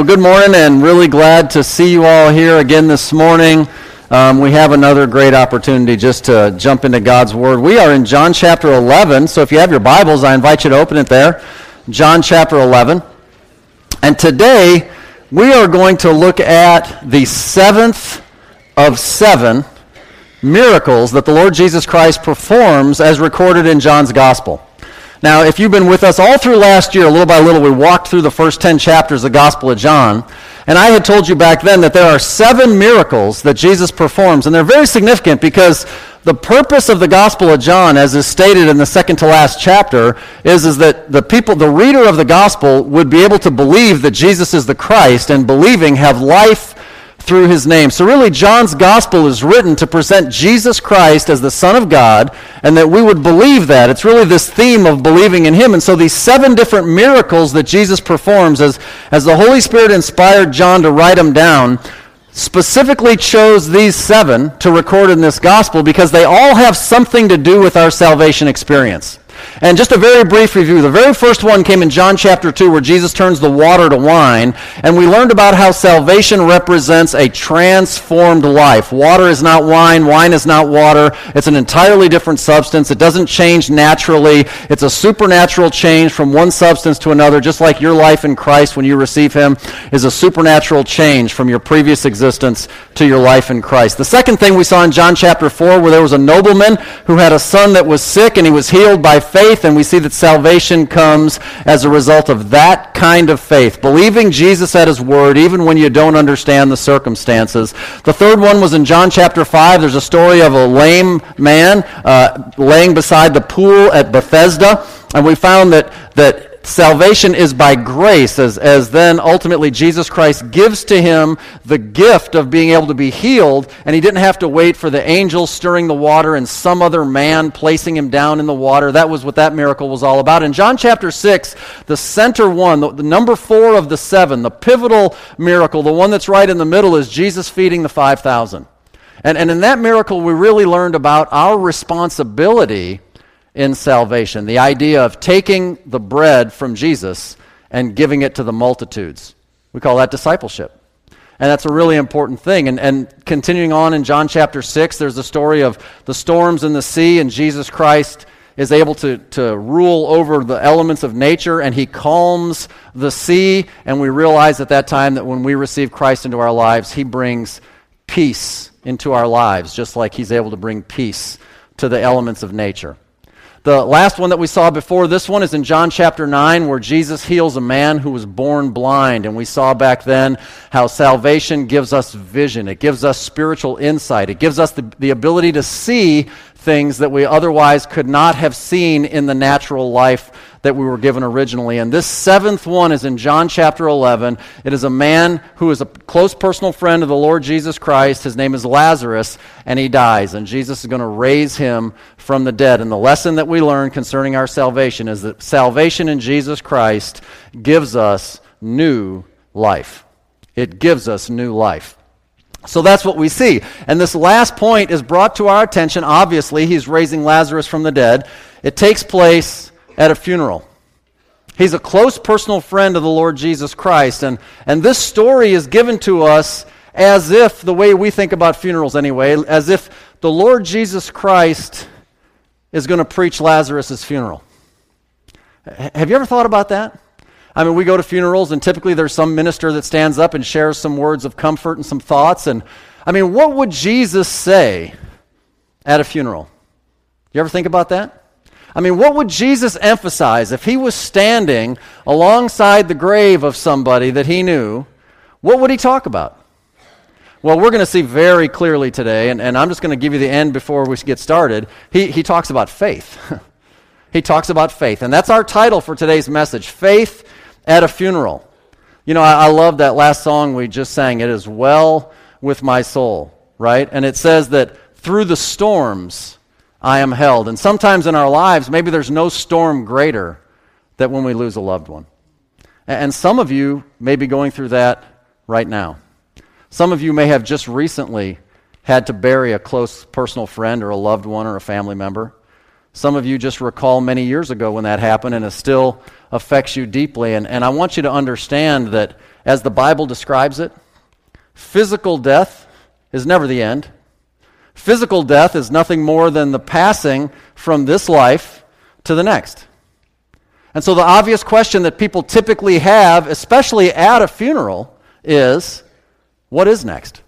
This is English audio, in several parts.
well, good morning, and really glad to see you all here again this morning. Um, we have another great opportunity just to jump into God's Word. We are in John chapter 11, so if you have your Bibles, I invite you to open it there. John chapter 11. And today, we are going to look at the seventh of seven miracles that the Lord Jesus Christ performs as recorded in John's Gospel. Now, if you've been with us all through last year, little by little, we walked through the first 10 chapters of the Gospel of John. And I had told you back then that there are seven miracles that Jesus performs, and they're very significant because the purpose of the Gospel of John, as is stated in the second to last chapter, is, is that the people, the reader of the Gospel, would be able to believe that Jesus is the Christ, and believing have life through his name. So, really, John's gospel is written to present Jesus Christ as the Son of God, and that we would believe that. It's really this theme of believing in him. And so, these seven different miracles that Jesus performs, as, as the Holy Spirit inspired John to write them down, specifically chose these seven to record in this gospel because they all have something to do with our salvation experience. And just a very brief review. The very first one came in John chapter 2 where Jesus turns the water to wine. And we learned about how salvation represents a transformed life. Water is not wine. Wine is not water. It's an entirely different substance. It doesn't change naturally. It's a supernatural change from one substance to another, just like your life in Christ when you receive Him is a supernatural change from your previous existence to your life in Christ. The second thing we saw in John chapter 4 where there was a nobleman who had a son that was sick and he was healed by faith, and we see that salvation comes as a result of that kind of faith, believing Jesus at his word, even when you don't understand the circumstances. The third one was in John chapter 5. There's a story of a lame man uh, laying beside the pool at Bethesda, and we found that, that salvation is by grace, as, as then ultimately Jesus Christ gives to him the gift of being able to be healed, and he didn't have to wait for the angel stirring the water and some other man placing him down in the water. That was what that miracle was all about. In John chapter 6, the center one, the, the number four of the seven, the pivotal miracle, the one that's right in the middle, is Jesus feeding the 5,000. And, and in that miracle, we really learned about our responsibility in salvation. The idea of taking the bread from Jesus and giving it to the multitudes. We call that discipleship. And that's a really important thing. And, and continuing on in John chapter 6, there's the story of the storms in the sea, and Jesus Christ is able to, to rule over the elements of nature, and he calms the sea. And we realize at that time that when we receive Christ into our lives, he brings peace into our lives, just like he's able to bring peace to the elements of nature. The last one that we saw before this one is in John chapter 9, where Jesus heals a man who was born blind. And we saw back then how salvation gives us vision, it gives us spiritual insight, it gives us the, the ability to see things that we otherwise could not have seen in the natural life that we were given originally. And this seventh one is in John chapter 11. It is a man who is a close personal friend of the Lord Jesus Christ. His name is Lazarus, and he dies. And Jesus is going to raise him from the dead. And the lesson that we learn concerning our salvation is that salvation in Jesus Christ gives us new life. It gives us new life. So that's what we see. And this last point is brought to our attention. Obviously, he's raising Lazarus from the dead. It takes place at a funeral. He's a close personal friend of the Lord Jesus Christ. And, and this story is given to us as if, the way we think about funerals anyway, as if the Lord Jesus Christ is going to preach Lazarus' funeral. Have you ever thought about that? I mean, we go to funerals, and typically there's some minister that stands up and shares some words of comfort and some thoughts. And I mean, what would Jesus say at a funeral? You ever think about that? I mean, what would Jesus emphasize if he was standing alongside the grave of somebody that he knew? What would he talk about? Well, we're going to see very clearly today, and, and I'm just going to give you the end before we get started. He, he talks about faith. he talks about faith. And that's our title for today's message Faith at a funeral. You know, I, I love that last song we just sang. It is well with my soul, right? And it says that through the storms I am held. And sometimes in our lives, maybe there's no storm greater than when we lose a loved one. And some of you may be going through that right now. Some of you may have just recently had to bury a close personal friend or a loved one or a family member. Some of you just recall many years ago when that happened, and it still affects you deeply. And, and I want you to understand that as the Bible describes it. Physical death is never the end. Physical death is nothing more than the passing from this life to the next. And so, the obvious question that people typically have, especially at a funeral, is what is next?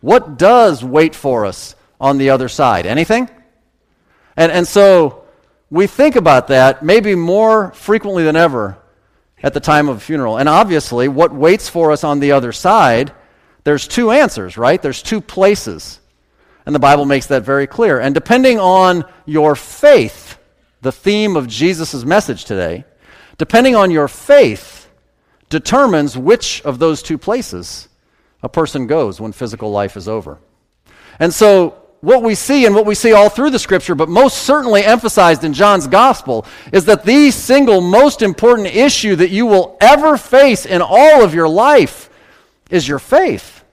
What does wait for us on the other side? Anything? And, and so, we think about that maybe more frequently than ever at the time of a funeral. And obviously, what waits for us on the other side, there's two answers, right? There's two places. And the Bible makes that very clear. And depending on your faith, the theme of Jesus' message today, depending on your faith, determines which of those two places a person goes when physical life is over. And so, what we see and what we see all through the scripture, but most certainly emphasized in John's gospel, is that the single most important issue that you will ever face in all of your life is your faith.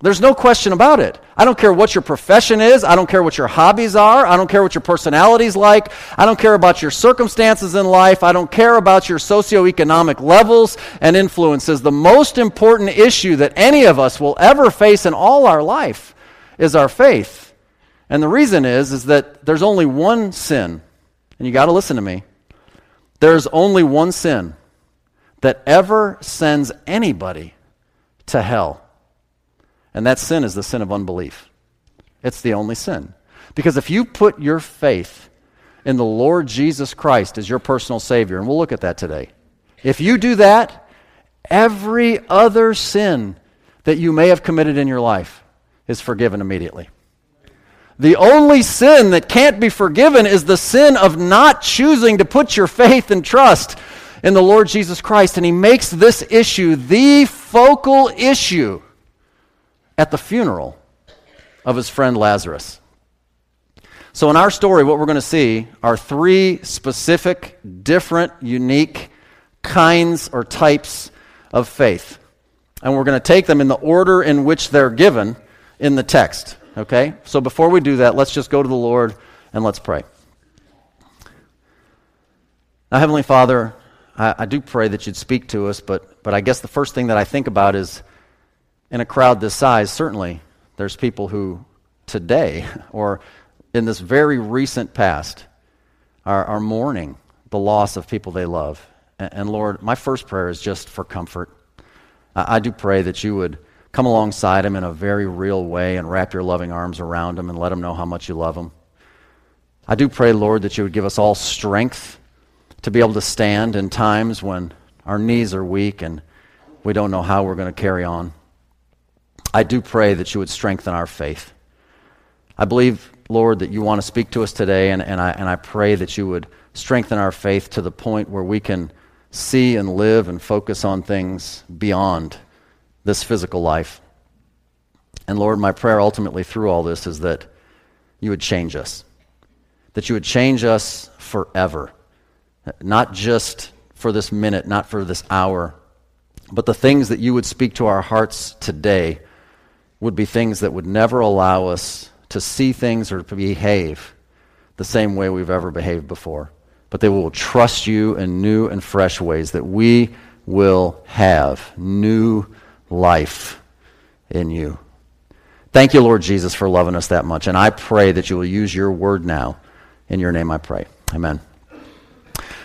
There's no question about it. I don't care what your profession is. I don't care what your hobbies are. I don't care what your personality's like. I don't care about your circumstances in life. I don't care about your socioeconomic levels and influences. The most important issue that any of us will ever face in all our life is our faith. And the reason is is that there's only one sin. And you got to listen to me. There's only one sin that ever sends anybody to hell. And that sin is the sin of unbelief. It's the only sin. Because if you put your faith in the Lord Jesus Christ as your personal Savior, and we'll look at that today, if you do that, every other sin that you may have committed in your life is forgiven immediately. The only sin that can't be forgiven is the sin of not choosing to put your faith and trust in the Lord Jesus Christ. And He makes this issue the focal issue at the funeral of his friend Lazarus. So, in our story, what we're going to see are three specific, different, unique kinds or types of faith. And we're going to take them in the order in which they're given in the text. Okay? So, before we do that, let's just go to the Lord and let's pray. Now, Heavenly Father, I, I do pray that you'd speak to us, but, but I guess the first thing that I think about is in a crowd this size, certainly there's people who today or in this very recent past are, are mourning the loss of people they love. And, and Lord, my first prayer is just for comfort. I, I do pray that you would come alongside them in a very real way and wrap your loving arms around them and let them know how much you love them. I do pray, Lord, that you would give us all strength to be able to stand in times when our knees are weak and we don't know how we're going to carry on. I do pray that you would strengthen our faith. I believe, Lord, that you want to speak to us today, and, and, I, and I pray that you would strengthen our faith to the point where we can see and live and focus on things beyond this physical life. And Lord, my prayer ultimately through all this is that you would change us, that you would change us forever, not just for this minute, not for this hour, but the things that you would speak to our hearts today would be things that would never allow us to see things or to behave the same way we've ever behaved before. But they will trust you in new and fresh ways that we will have new life in you. Thank you, Lord Jesus, for loving us that much. And I pray that you will use your word now. In your name I pray. Amen.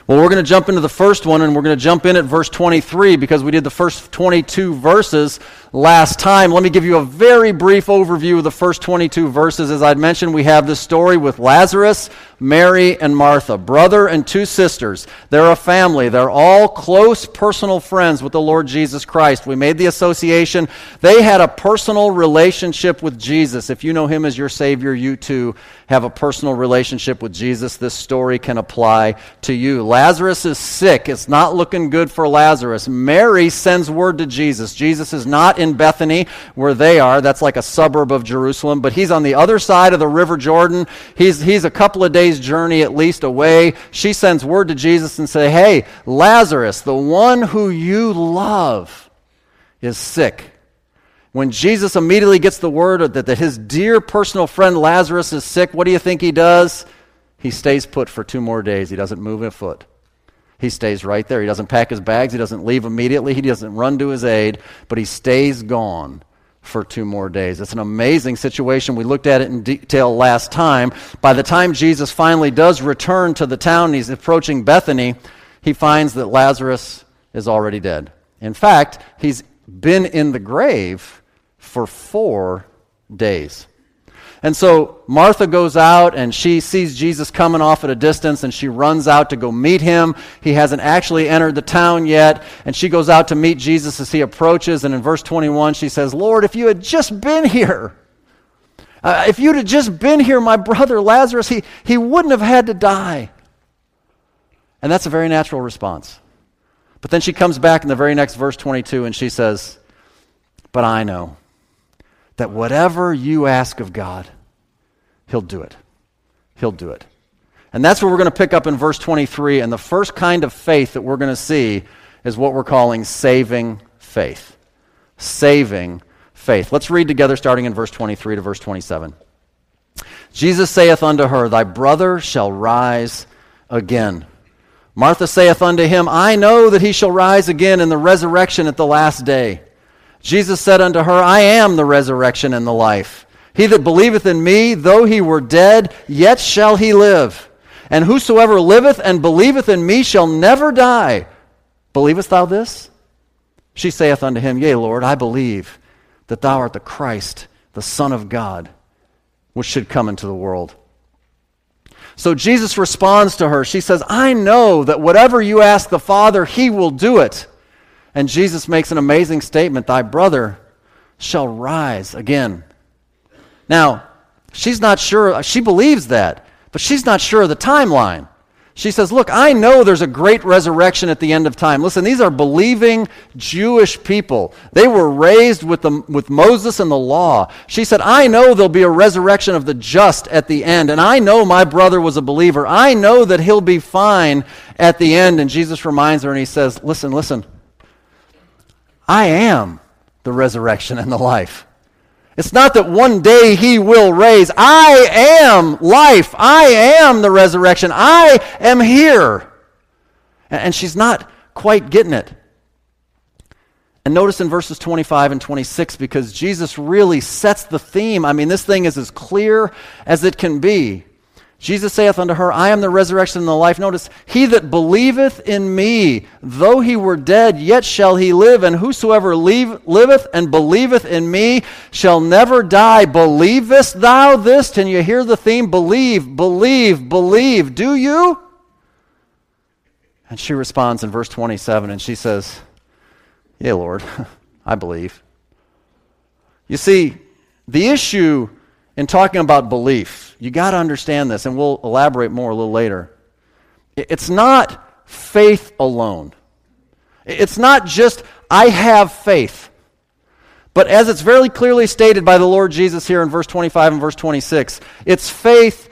Well, we're going to jump into the first one, and we're going to jump in at verse 23 because we did the first 22 verses last time. Let me give you a very brief overview of the first 22 verses. As I'd mentioned, we have this story with Lazarus, Mary, and Martha, brother and two sisters. They're a family. They're all close personal friends with the Lord Jesus Christ. We made the association. They had a personal relationship with Jesus. If you know him as your Savior, you too have a personal relationship with Jesus. This story can apply to you. Lazarus is sick. It's not looking good for Lazarus. Mary sends word to Jesus. Jesus is not in Bethany where they are. That's like a suburb of Jerusalem, but he's on the other side of the River Jordan. He's, he's a couple of days' journey at least away. She sends word to Jesus and say, Hey, Lazarus, the one who you love, is sick. When Jesus immediately gets the word that, that his dear personal friend Lazarus is sick, what do you think he does? He stays put for two more days. He doesn't move a foot. He stays right there. He doesn't pack his bags. He doesn't leave immediately. He doesn't run to his aid, but he stays gone for two more days. It's an amazing situation. We looked at it in detail last time. By the time Jesus finally does return to the town, he's approaching Bethany, he finds that Lazarus is already dead. In fact, he's been in the grave for four days. And so Martha goes out and she sees Jesus coming off at a distance and she runs out to go meet him. He hasn't actually entered the town yet. And she goes out to meet Jesus as he approaches. And in verse 21, she says, Lord, if you had just been here, uh, if you'd have just been here, my brother Lazarus, he, he wouldn't have had to die. And that's a very natural response. But then she comes back in the very next verse 22 and she says, But I know that whatever you ask of God, He'll do it. He'll do it. And that's what we're going to pick up in verse 23. And the first kind of faith that we're going to see is what we're calling saving faith. Saving faith. Let's read together starting in verse 23 to verse 27. Jesus saith unto her, Thy brother shall rise again. Martha saith unto him, I know that he shall rise again in the resurrection at the last day. Jesus said unto her, I am the resurrection and the life. He that believeth in me, though he were dead, yet shall he live. And whosoever liveth and believeth in me shall never die. Believest thou this? She saith unto him, Yea, Lord, I believe that thou art the Christ, the Son of God, which should come into the world. So Jesus responds to her. She says, I know that whatever you ask the Father, he will do it. And Jesus makes an amazing statement Thy brother shall rise again. Now, she's not sure, she believes that, but she's not sure of the timeline. She says, Look, I know there's a great resurrection at the end of time. Listen, these are believing Jewish people. They were raised with, the, with Moses and the law. She said, I know there'll be a resurrection of the just at the end. And I know my brother was a believer. I know that he'll be fine at the end. And Jesus reminds her and he says, Listen, listen. I am the resurrection and the life. It's not that one day he will raise. I am life. I am the resurrection. I am here. And she's not quite getting it. And notice in verses 25 and 26, because Jesus really sets the theme. I mean, this thing is as clear as it can be. Jesus saith unto her, I am the resurrection and the life. Notice, he that believeth in me, though he were dead, yet shall he live. And whosoever leave, liveth and believeth in me shall never die. Believest thou this? Can you hear the theme? Believe, believe, believe. Do you? And she responds in verse 27 and she says, Yea, Lord, I believe. You see, the issue in talking about belief, you got to understand this, and we'll elaborate more a little later. It's not faith alone. It's not just, I have faith. But as it's very clearly stated by the Lord Jesus here in verse 25 and verse 26, it's faith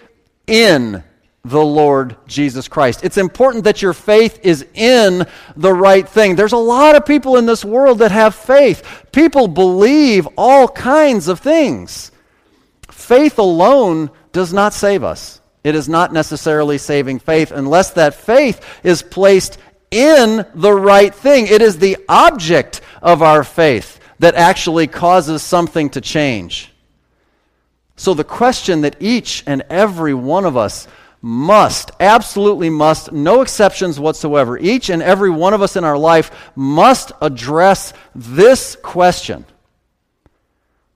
in the Lord Jesus Christ. It's important that your faith is in the right thing. There's a lot of people in this world that have faith. People believe all kinds of things faith alone does not save us. It is not necessarily saving faith unless that faith is placed in the right thing. It is the object of our faith that actually causes something to change. So, the question that each and every one of us must, absolutely must, no exceptions whatsoever, each and every one of us in our life must address this question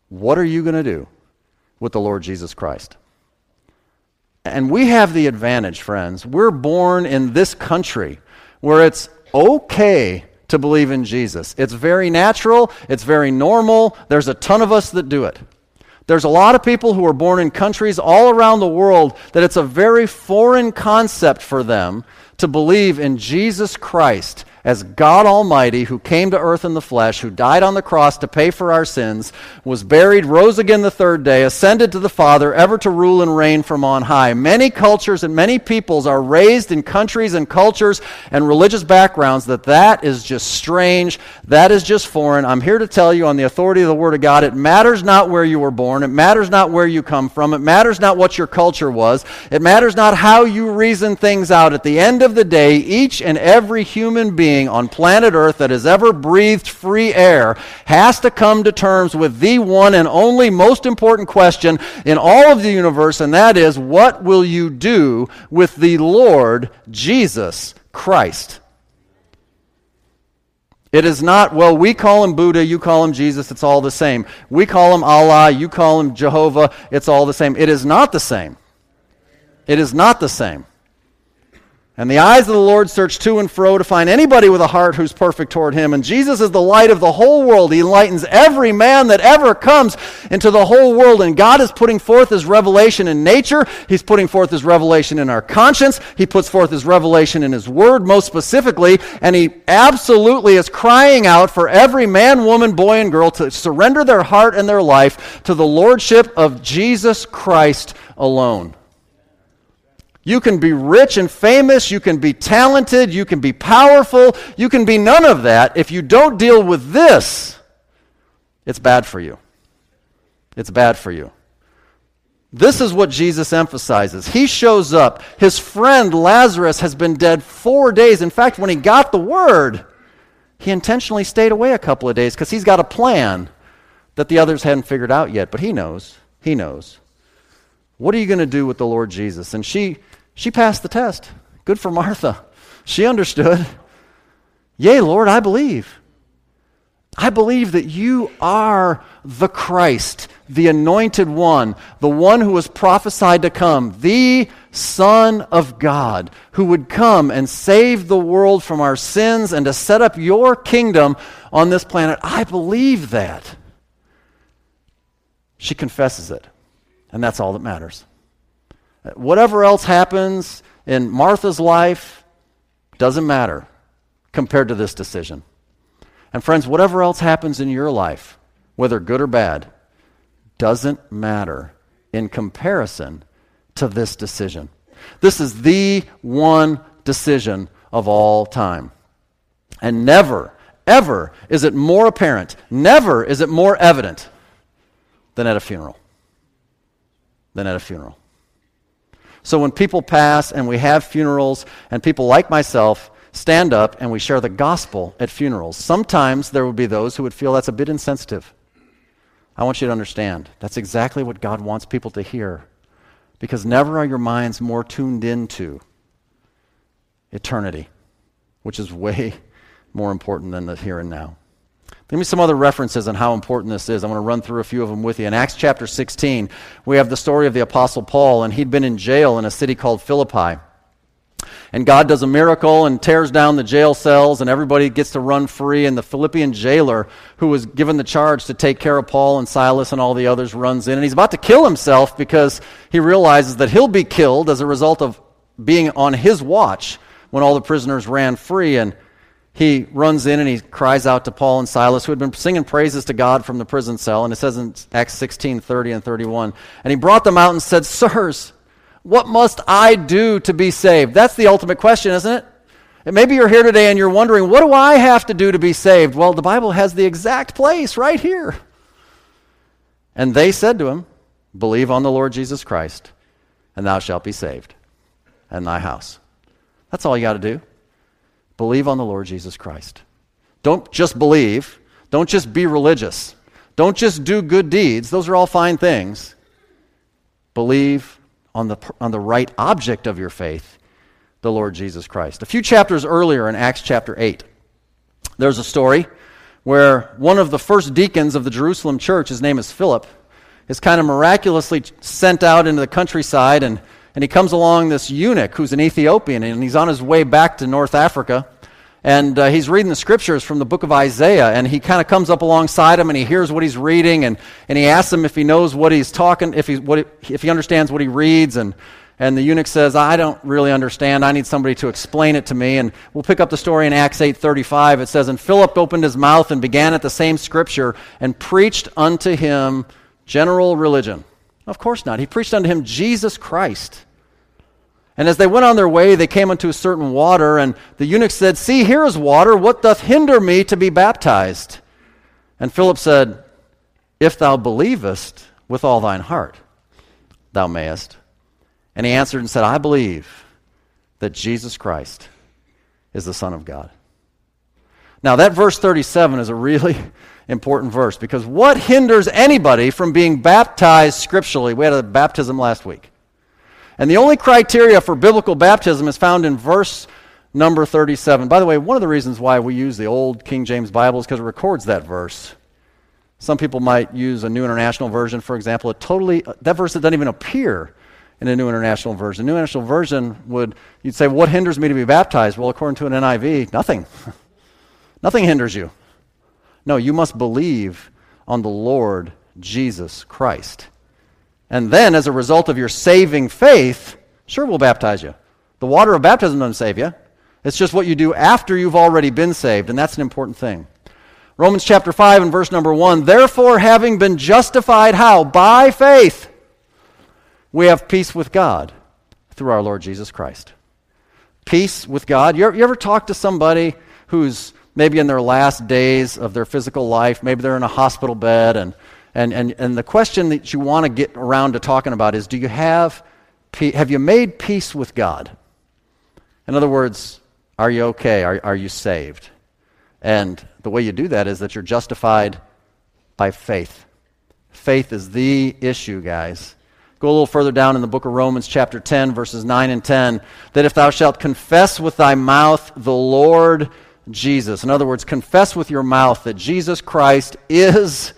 What are you going to do? With the Lord Jesus Christ. And we have the advantage, friends. We're born in this country where it's okay to believe in Jesus. It's very natural, it's very normal. There's a ton of us that do it. There's a lot of people who are born in countries all around the world that it's a very foreign concept for them to believe in Jesus Christ as God Almighty, who came to earth in the flesh, who died on the cross to pay for our sins, was buried, rose again the third day, ascended to the Father, ever to rule and reign from on high. Many cultures and many peoples are raised in countries and cultures and religious backgrounds that that is just strange, that is just foreign. I'm here to tell you on the authority of the Word of God, it matters not where you were born, it matters not where you come from, it matters not what your culture was, it matters not how you reason things out. At the end of the day, each and every human being being on planet Earth that has ever breathed free air has to come to terms with the one and only most important question in all of the universe, and that is what will you do with the Lord Jesus Christ? It is not, well, we call him Buddha, you call him Jesus, it's all the same. We call him Allah, you call him Jehovah, it's all the same. It is not the same. It is not the same. And the eyes of the Lord search to and fro to find anybody with a heart who's perfect toward him. And Jesus is the light of the whole world. He enlightens every man that ever comes into the whole world. And God is putting forth his revelation in nature. He's putting forth his revelation in our conscience. He puts forth his revelation in his word, most specifically. And he absolutely is crying out for every man, woman, boy, and girl to surrender their heart and their life to the lordship of Jesus Christ alone. You can be rich and famous, you can be talented, you can be powerful, you can be none of that. If you don't deal with this, it's bad for you. It's bad for you. This is what Jesus emphasizes. He shows up. His friend Lazarus has been dead four days. In fact, when he got the word, he intentionally stayed away a couple of days because he's got a plan that the others hadn't figured out yet. But he knows. He knows. What are you going to do with the Lord Jesus? And she she passed the test. Good for Martha. She understood. Yea, Lord, I believe. I believe that you are the Christ, the anointed one, the one who was prophesied to come, the Son of God, who would come and save the world from our sins and to set up your kingdom on this planet. I believe that. She confesses it, and that's all that matters. Whatever else happens in Martha's life doesn't matter compared to this decision. And friends, whatever else happens in your life, whether good or bad, doesn't matter in comparison to this decision. This is the one decision of all time. And never, ever is it more apparent, never is it more evident than at a funeral. Than at a funeral. So when people pass and we have funerals, and people like myself stand up and we share the gospel at funerals, sometimes there would be those who would feel that's a bit insensitive. I want you to understand that's exactly what God wants people to hear. Because never are your minds more tuned into eternity, which is way more important than the here and now. Give me some other references on how important this is. I'm going to run through a few of them with you. In Acts chapter 16, we have the story of the Apostle Paul, and he'd been in jail in a city called Philippi. And God does a miracle and tears down the jail cells, and everybody gets to run free. And the Philippian jailer, who was given the charge to take care of Paul and Silas and all the others, runs in. And he's about to kill himself because he realizes that he'll be killed as a result of being on his watch when all the prisoners ran free. And he runs in and he cries out to Paul and Silas, who had been singing praises to God from the prison cell. And it says in Acts 16 30 and 31. And he brought them out and said, Sirs, what must I do to be saved? That's the ultimate question, isn't it? And maybe you're here today and you're wondering, what do I have to do to be saved? Well, the Bible has the exact place right here. And they said to him, Believe on the Lord Jesus Christ, and thou shalt be saved, and thy house. That's all you got to do. Believe on the Lord Jesus Christ. Don't just believe. Don't just be religious. Don't just do good deeds. Those are all fine things. Believe on the, on the right object of your faith, the Lord Jesus Christ. A few chapters earlier in Acts chapter 8, there's a story where one of the first deacons of the Jerusalem church, his name is Philip, is kind of miraculously sent out into the countryside and and he comes along this eunuch who's an Ethiopian, and he's on his way back to North Africa. And uh, he's reading the scriptures from the book of Isaiah, and he kind of comes up alongside him and he hears what he's reading, and, and he asks him if he knows what he's talking, if he, what, if he understands what he reads. And, and the eunuch says, I don't really understand. I need somebody to explain it to me. And we'll pick up the story in Acts 8.35. It says, And Philip opened his mouth and began at the same scripture and preached unto him general religion. Of course not. He preached unto him Jesus Christ. And as they went on their way, they came unto a certain water, and the eunuch said, See, here is water. What doth hinder me to be baptized? And Philip said, If thou believest with all thine heart, thou mayest. And he answered and said, I believe that Jesus Christ is the Son of God. Now, that verse 37 is a really important verse because what hinders anybody from being baptized scripturally? We had a baptism last week. And the only criteria for biblical baptism is found in verse number 37. By the way, one of the reasons why we use the old King James Bible is because it records that verse. Some people might use a New International Version, for example. It totally, uh, that verse doesn't even appear in a New International Version. New International Version would, you'd say, what hinders me to be baptized? Well, according to an NIV, nothing. nothing hinders you. No, you must believe on the Lord Jesus Christ. And then, as a result of your saving faith, sure, we'll baptize you. The water of baptism doesn't save you. It's just what you do after you've already been saved, and that's an important thing. Romans chapter 5 and verse number 1 Therefore, having been justified, how? By faith, we have peace with God through our Lord Jesus Christ. Peace with God. You ever, you ever talk to somebody who's maybe in their last days of their physical life? Maybe they're in a hospital bed and and, and, and the question that you want to get around to talking about is do you have, have you made peace with God? In other words, are you okay? Are, are you saved? And the way you do that is that you're justified by faith. Faith is the issue, guys. Go a little further down in the book of Romans, chapter 10, verses 9 and 10. That if thou shalt confess with thy mouth the Lord Jesus, in other words, confess with your mouth that Jesus Christ is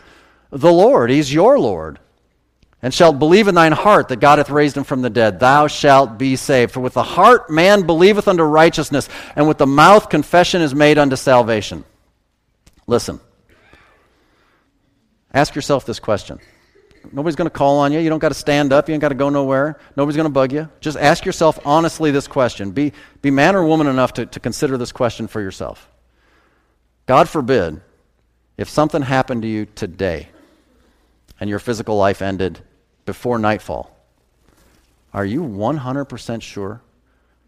the Lord. He's your Lord. And shalt believe in thine heart that God hath raised him from the dead, thou shalt be saved. For with the heart man believeth unto righteousness, and with the mouth confession is made unto salvation. Listen. Ask yourself this question. Nobody's going to call on you. You don't got to stand up. You ain't got to go nowhere. Nobody's going to bug you. Just ask yourself honestly this question. Be, be man or woman enough to, to consider this question for yourself. God forbid if something happened to you today and your physical life ended before nightfall, are you 100% sure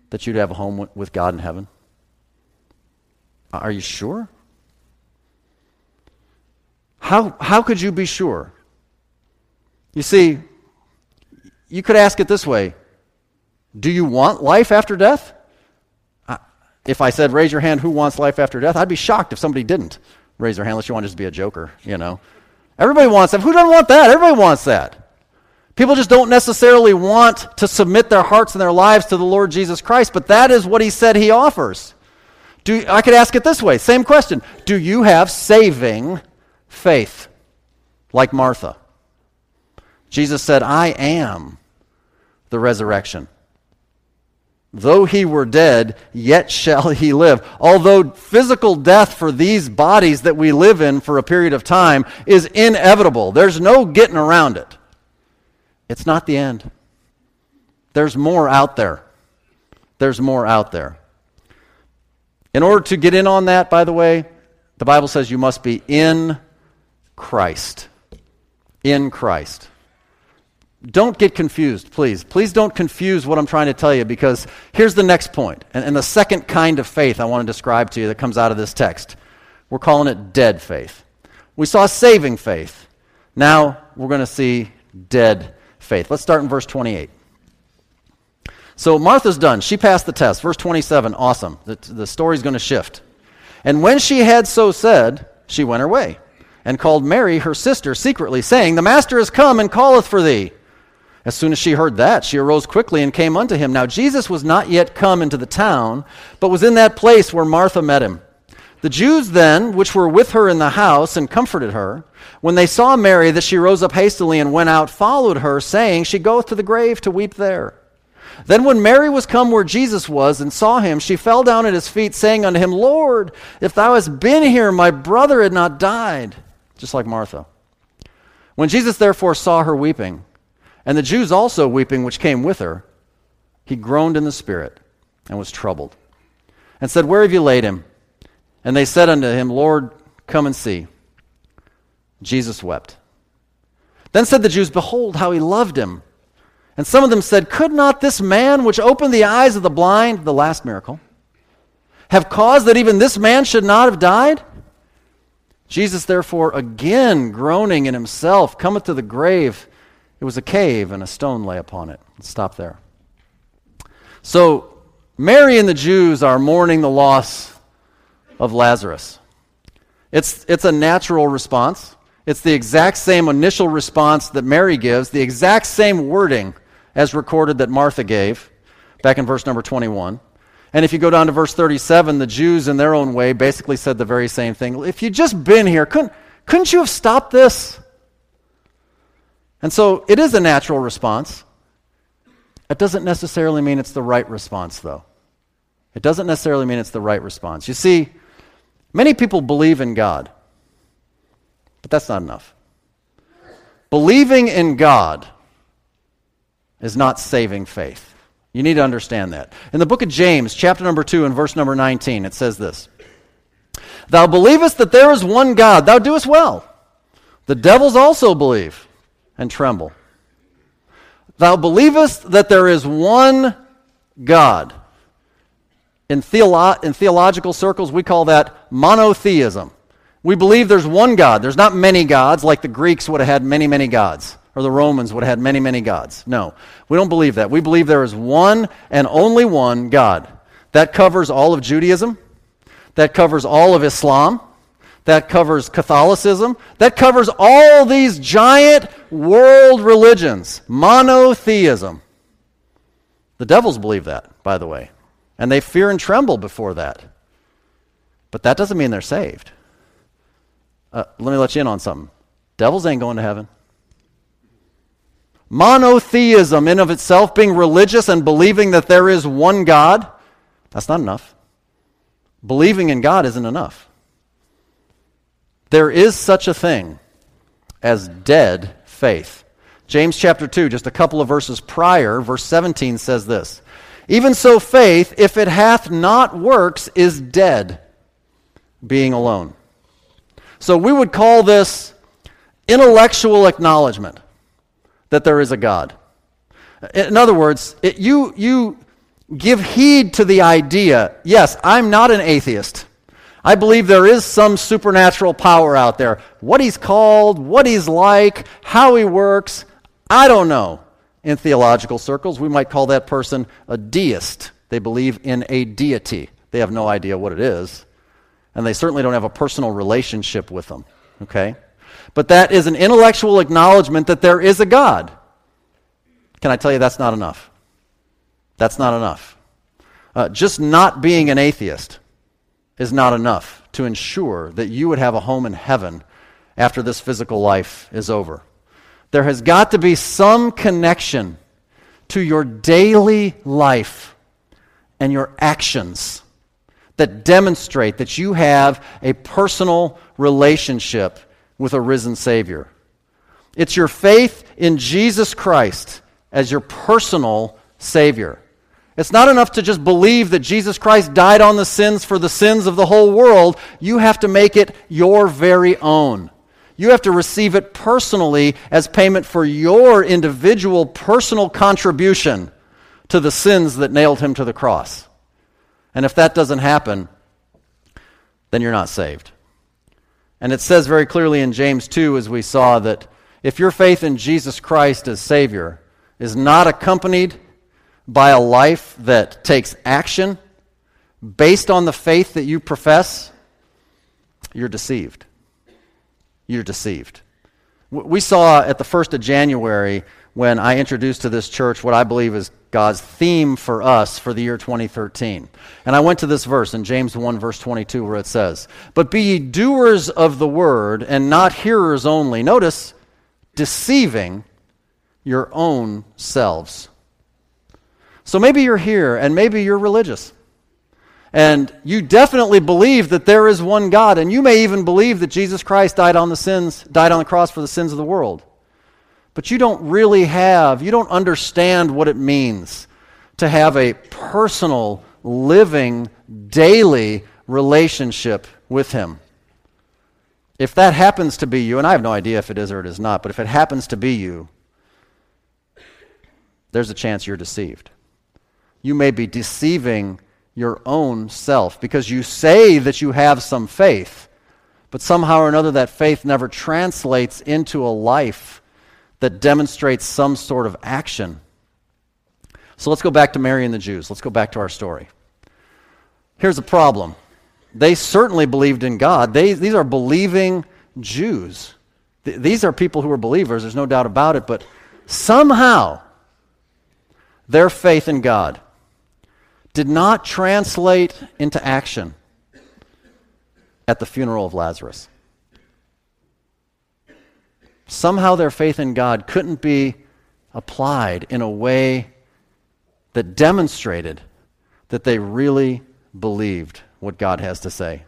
that you'd have a home with God in heaven? Are you sure? How, how could you be sure? You see, you could ask it this way Do you want life after death? If I said, raise your hand, who wants life after death? I'd be shocked if somebody didn't raise their hand unless you want to just be a joker, you know. Everybody wants that. Who doesn't want that? Everybody wants that. People just don't necessarily want to submit their hearts and their lives to the Lord Jesus Christ, but that is what he said he offers. Do, I could ask it this way same question. Do you have saving faith like Martha? Jesus said, I am the resurrection Though he were dead, yet shall he live. Although physical death for these bodies that we live in for a period of time is inevitable, there's no getting around it. It's not the end. There's more out there. There's more out there. In order to get in on that, by the way, the Bible says you must be in Christ. In Christ don't get confused, please. Please don't confuse what I'm trying to tell you because here's the next point, and, and, the second kind of faith I want to describe to you that comes out of this text. We're calling it dead faith. We saw saving faith. Now we're going to see dead faith. Let's start in verse 28. So Martha's done. She passed the test. Verse 27, awesome. The, the story's going to shift. And when she had so said, she went her way and called Mary, her sister, secretly, saying, The master is come and calleth for thee. As soon as she heard that, she arose quickly and came unto him. Now Jesus was not yet come into the town, but was in that place where Martha met him. The Jews then, which were with her in the house and comforted her, when they saw Mary, that she rose up hastily and went out, followed her, saying, She goeth to the grave to weep there. Then when Mary was come where Jesus was and saw him, she fell down at his feet, saying unto him, Lord, if thou hadst been here, my brother had not died. Just like Martha. When Jesus therefore saw her weeping, and the Jews also weeping which came with her, he groaned in the spirit and was troubled, and said, Where have you laid him? And they said unto him, Lord, come and see. Jesus wept. Then said the Jews, Behold, how he loved him. And some of them said, Could not this man, which opened the eyes of the blind, the last miracle, have caused that even this man should not have died? Jesus, therefore, again groaning in himself, cometh to the grave. It was a cave, and a stone lay upon it. Let's stop there. So, Mary and the Jews are mourning the loss of Lazarus. It's, it's a natural response. It's the exact same initial response that Mary gives, the exact same wording as recorded that Martha gave back in verse number 21. And if you go down to verse 37, the Jews, in their own way, basically said the very same thing. If you'd just been here, couldn't, couldn't you have stopped this? And so it is a natural response. It doesn't necessarily mean it's the right response, though. It doesn't necessarily mean it's the right response. You see, many people believe in God, but that's not enough. Believing in God is not saving faith. You need to understand that. In the book of James, chapter number 2 and verse number 19, it says this Thou believest that there is one God, thou doest well. The devils also believe and tremble. Thou believest that there is one God. In, theolo- in theological circles, we call that monotheism. We believe there's one God. There's not many gods like the Greeks would have had many, many gods or the Romans would have had many, many gods. No, we don't believe that. We believe there is one and only one God. That covers all of Judaism, that covers all of Islam, that covers Catholicism, that covers all these giant world religions. Monotheism. The devils believe that, by the way, and they fear and tremble before that. But that doesn't mean they're saved. Uh, let me let you in on something. Devils ain't going to heaven. Monotheism, in of itself, being religious and believing that there is one God, that's not enough. Believing in God isn't enough. There is such a thing as dead faith. James chapter 2, just a couple of verses prior, verse 17 says this Even so, faith, if it hath not works, is dead, being alone. So we would call this intellectual acknowledgement that there is a God. In other words, it, you, you give heed to the idea yes, I'm not an atheist. I believe there is some supernatural power out there. What he's called, what he's like, how he works, I don't know. In theological circles, we might call that person a deist. They believe in a deity. They have no idea what it is, and they certainly don't have a personal relationship with them. Okay? but that is an intellectual acknowledgement that there is a God. Can I tell you that's not enough? That's not enough. Uh, just not being an atheist is not enough to ensure that you would have a home in heaven after this physical life is over. There has got to be some connection to your daily life and your actions that demonstrate that you have a personal relationship with a risen Savior. It's your faith in Jesus Christ as your personal Savior. It's not enough to just believe that Jesus Christ died on the sins for the sins of the whole world. You have to make it your very own. You have to receive it personally as payment for your individual personal contribution to the sins that nailed him to the cross. And if that doesn't happen, then you're not saved. And it says very clearly in James 2, as we saw, that if your faith in Jesus Christ as Savior is not accompanied by a life that takes action based on the faith that you profess, you're deceived. You're deceived. We saw at the 1st of January when I introduced to this church what I believe is God's theme for us for the year 2013. And I went to this verse in James 1, verse 22, where it says, But be ye doers of the word, and not hearers only. Notice, deceiving your own selves. So maybe you're here, and maybe you're religious. And you definitely believe that there is one God, and you may even believe that Jesus Christ died on the sins, died on the cross for the sins of the world but you don't really have, you don't understand what it means to have a personal, living, daily relationship with Him. If that happens to be you, and I have no idea if it is or it is not, but if it happens to be you, there's a chance you're deceived. You may be deceiving your own self because you say that you have some faith, but somehow or another that faith never translates into a life that demonstrates some sort of action. So let's go back to Mary and the Jews. Let's go back to our story. Here's the problem they certainly believed in God. They, these are believing Jews. Th- these are people who are believers, there's no doubt about it, but somehow their faith in God did not translate into action at the funeral of Lazarus. Somehow their faith in God couldn't be applied in a way that demonstrated that they really believed what God has to say.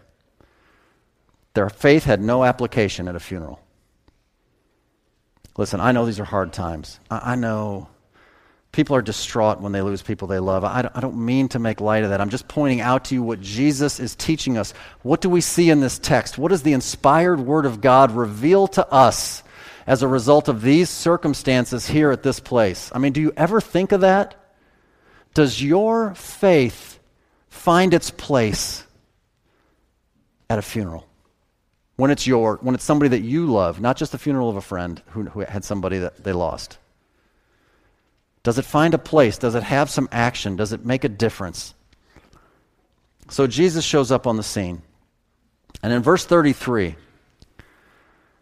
Their faith had no application at a funeral. Listen, I know these are hard times. I, know people are distraught when they lose people they love. I, don't mean to make light of that. I'm just pointing out to you what Jesus is teaching us. What do we see in this text? What does the inspired Word of God reveal to us as a result of these circumstances here at this place? I mean, do you ever think of that? Does your faith find its place at a funeral? When it's your, when it's somebody that you love, not just the funeral of a friend who, who had somebody that they lost. Does it find a place? Does it have some action? Does it make a difference? So Jesus shows up on the scene. And in verse 33,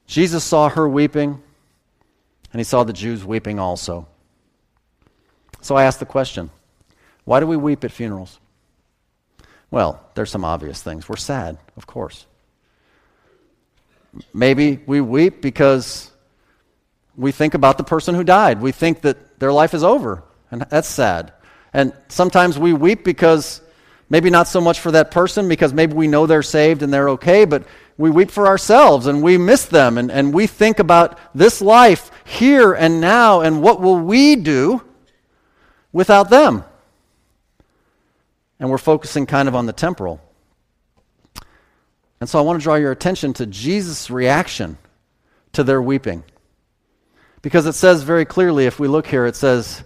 Jesus saw her weeping, and he saw the Jews weeping also. So I asked the question why do we weep at funerals? Well, there's some obvious things. We're sad, of course. Maybe we weep because we think about the person who died. We think that their life is over, and that's sad. And sometimes we weep because maybe not so much for that person, because maybe we know they're saved and they're okay, but we weep for ourselves and we miss them, and, and we think about this life here and now, and what will we do without them? And we're focusing kind of on the temporal. And so I want to draw your attention to Jesus' reaction to their weeping. Because it says very clearly, if we look here, it says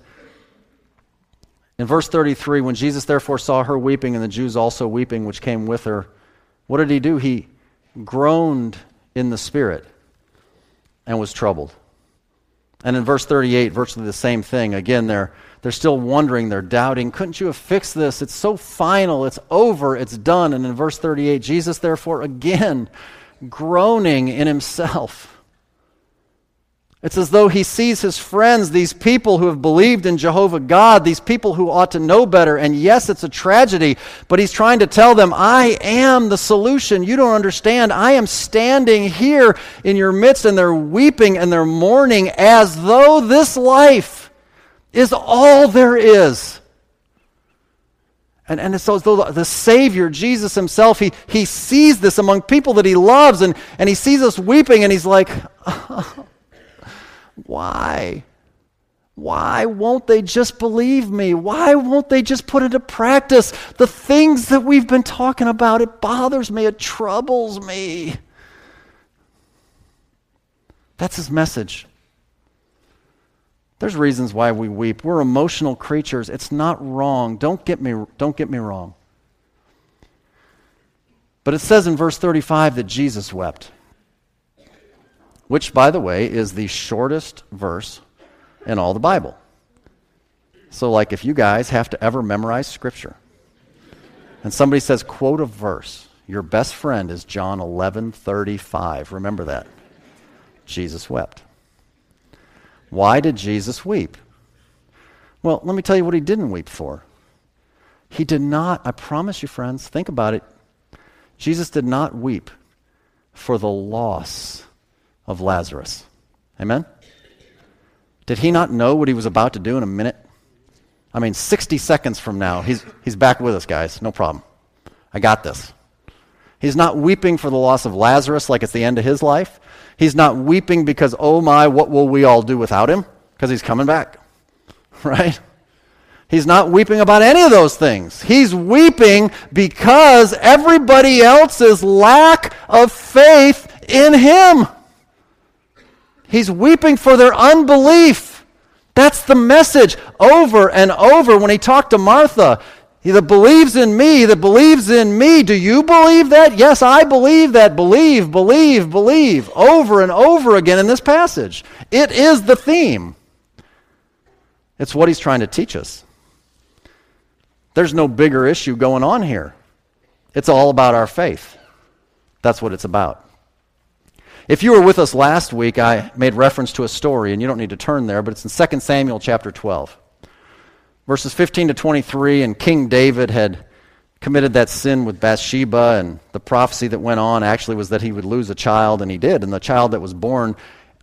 in verse 33 when Jesus therefore saw her weeping and the Jews also weeping, which came with her, what did he do? He groaned in the spirit and was troubled. And in verse 38, virtually the same thing. Again, they're, they're still wondering, they're doubting. Couldn't you have fixed this? It's so final, it's over, it's done. And in verse 38, Jesus, therefore, again, groaning in himself it's as though he sees his friends, these people who have believed in Jehovah God, these people who ought to know better. And yes, it's a tragedy, but he's trying to tell them, I am the solution. You don't understand. I am standing here in your midst, and they're weeping and they're mourning as though this life is all there is. And, and it's so as though the Savior, Jesus Himself, he, he sees this among people that He loves, and, and He sees us weeping, and He's like, Why? Why won't they just believe me? Why won't they just put into practice the things that we've been talking about? It bothers me, it troubles me. That's his message. There's reasons why we weep. We're emotional creatures. It's not wrong. Don't get me, don't get me wrong. But it says in verse 35 that Jesus wept which, by the way, is the shortest verse in all the Bible. So, like, if you guys have to ever memorize Scripture, and somebody says, quote a verse, your best friend is John 11 35. Remember that. Jesus wept. Why did Jesus weep? Well, let me tell you what he didn't weep for. He did not, I promise you, friends, think about it. Jesus did not weep for the loss of Lazarus. Amen? Did he not know what he was about to do in a minute? I mean, 60 seconds from now, he's, he's back with us, guys. No problem. I got this. He's not weeping for the loss of Lazarus like it's the end of his life. He's not weeping because, oh my, what will we all do without him? Because he's coming back. Right? He's not weeping about any of those things. He's weeping because everybody else's lack of faith in Him. He's weeping for their unbelief. That's the message over and over when he talked to Martha. He that believes in me, that believes in me. Do you believe that? Yes, I believe that. Believe, believe, believe. Over and over again in this passage. It is the theme. It's what he's trying to teach us. There's no bigger issue going on here. It's all about our faith. That's what it's about. If you were with us last week, I made reference to a story, and you don't need to turn there, but it's in 2 Samuel chapter 12 verses 15 to 23, and King David had committed that sin with Bathsheba, and the prophecy that went on actually was that he would lose a child, and he did. And the child that was born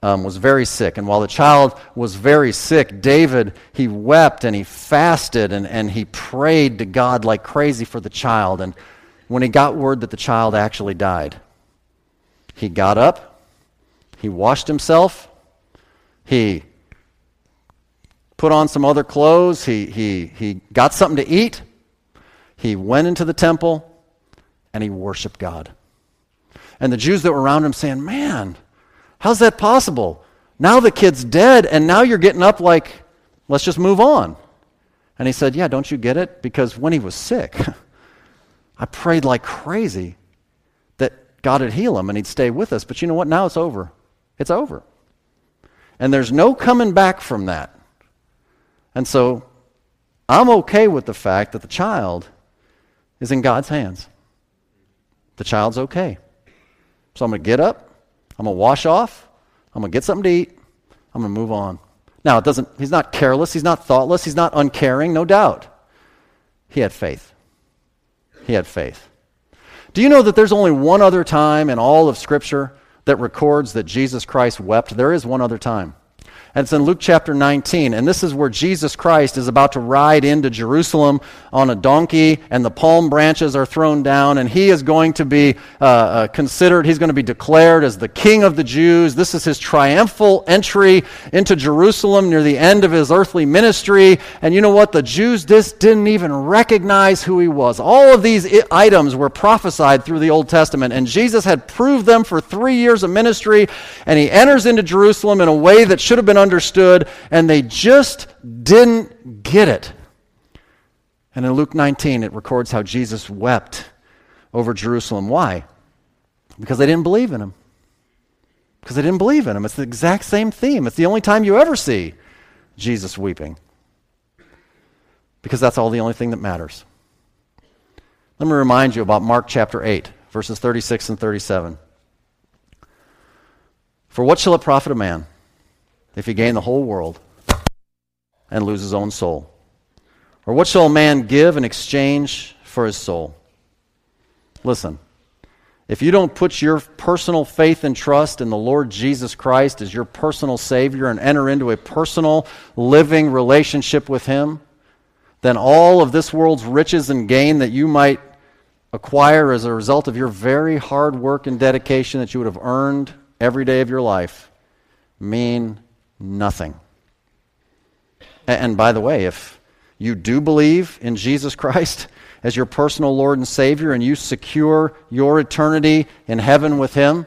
um, was very sick. And while the child was very sick, David, he wept and he fasted and, and he prayed to God like crazy for the child. And when he got word that the child actually died, he got up, he washed himself, he put on some other clothes, he, he, he got something to eat, he went into the temple, and he worshiped God. And the Jews that were around him saying, Man, how's that possible? Now the kid's dead, and now you're getting up like, let's just move on. And he said, Yeah, don't you get it? Because when he was sick, I prayed like crazy that God would heal him and he'd stay with us. But you know what? Now it's over. It's over. And there's no coming back from that. And so I'm okay with the fact that the child is in God's hands. The child's okay. So I'm going to get up, I'm going to wash off, I'm going to get something to eat, I'm going to move on. Now, it doesn't, he's not careless, he's not thoughtless, he's not uncaring, no doubt. He had faith. He had faith. Do you know that there's only one other time in all of Scripture that records that Jesus Christ wept? There is one other time. And it's in Luke chapter 19. And this is where Jesus Christ is about to ride into Jerusalem on a donkey, and the palm branches are thrown down, and he is going to be uh, uh, considered, he's going to be declared as the king of the Jews. This is his triumphal entry into Jerusalem near the end of his earthly ministry. And you know what? The Jews just didn't even recognize who he was. All of these items were prophesied through the Old Testament, and Jesus had proved them for three years of ministry, and he enters into Jerusalem in a way that should have been understood, and they just didn't get it. And in Luke 19, it records how Jesus wept over Jerusalem. Why? Because they didn't believe in him. Because they didn't believe in him. It's the exact same theme. It's the only time you ever see Jesus weeping. Because that's all the only thing that matters. Let me remind you about Mark chapter 8, verses 36 and 37. For what shall it profit a man if he gain the whole world and lose his own soul? Or what shall a man give in exchange for his soul? Listen, if you don't put your personal faith and trust in the Lord Jesus Christ as your personal Savior and enter into a personal living relationship with Him, then all of this world's riches and gain that you might acquire as a result of your very hard work and dedication that you would have earned every day of your life mean nothing. And by the way, if you do believe in Jesus Christ as your personal Lord and Savior and you secure your eternity in heaven with Him,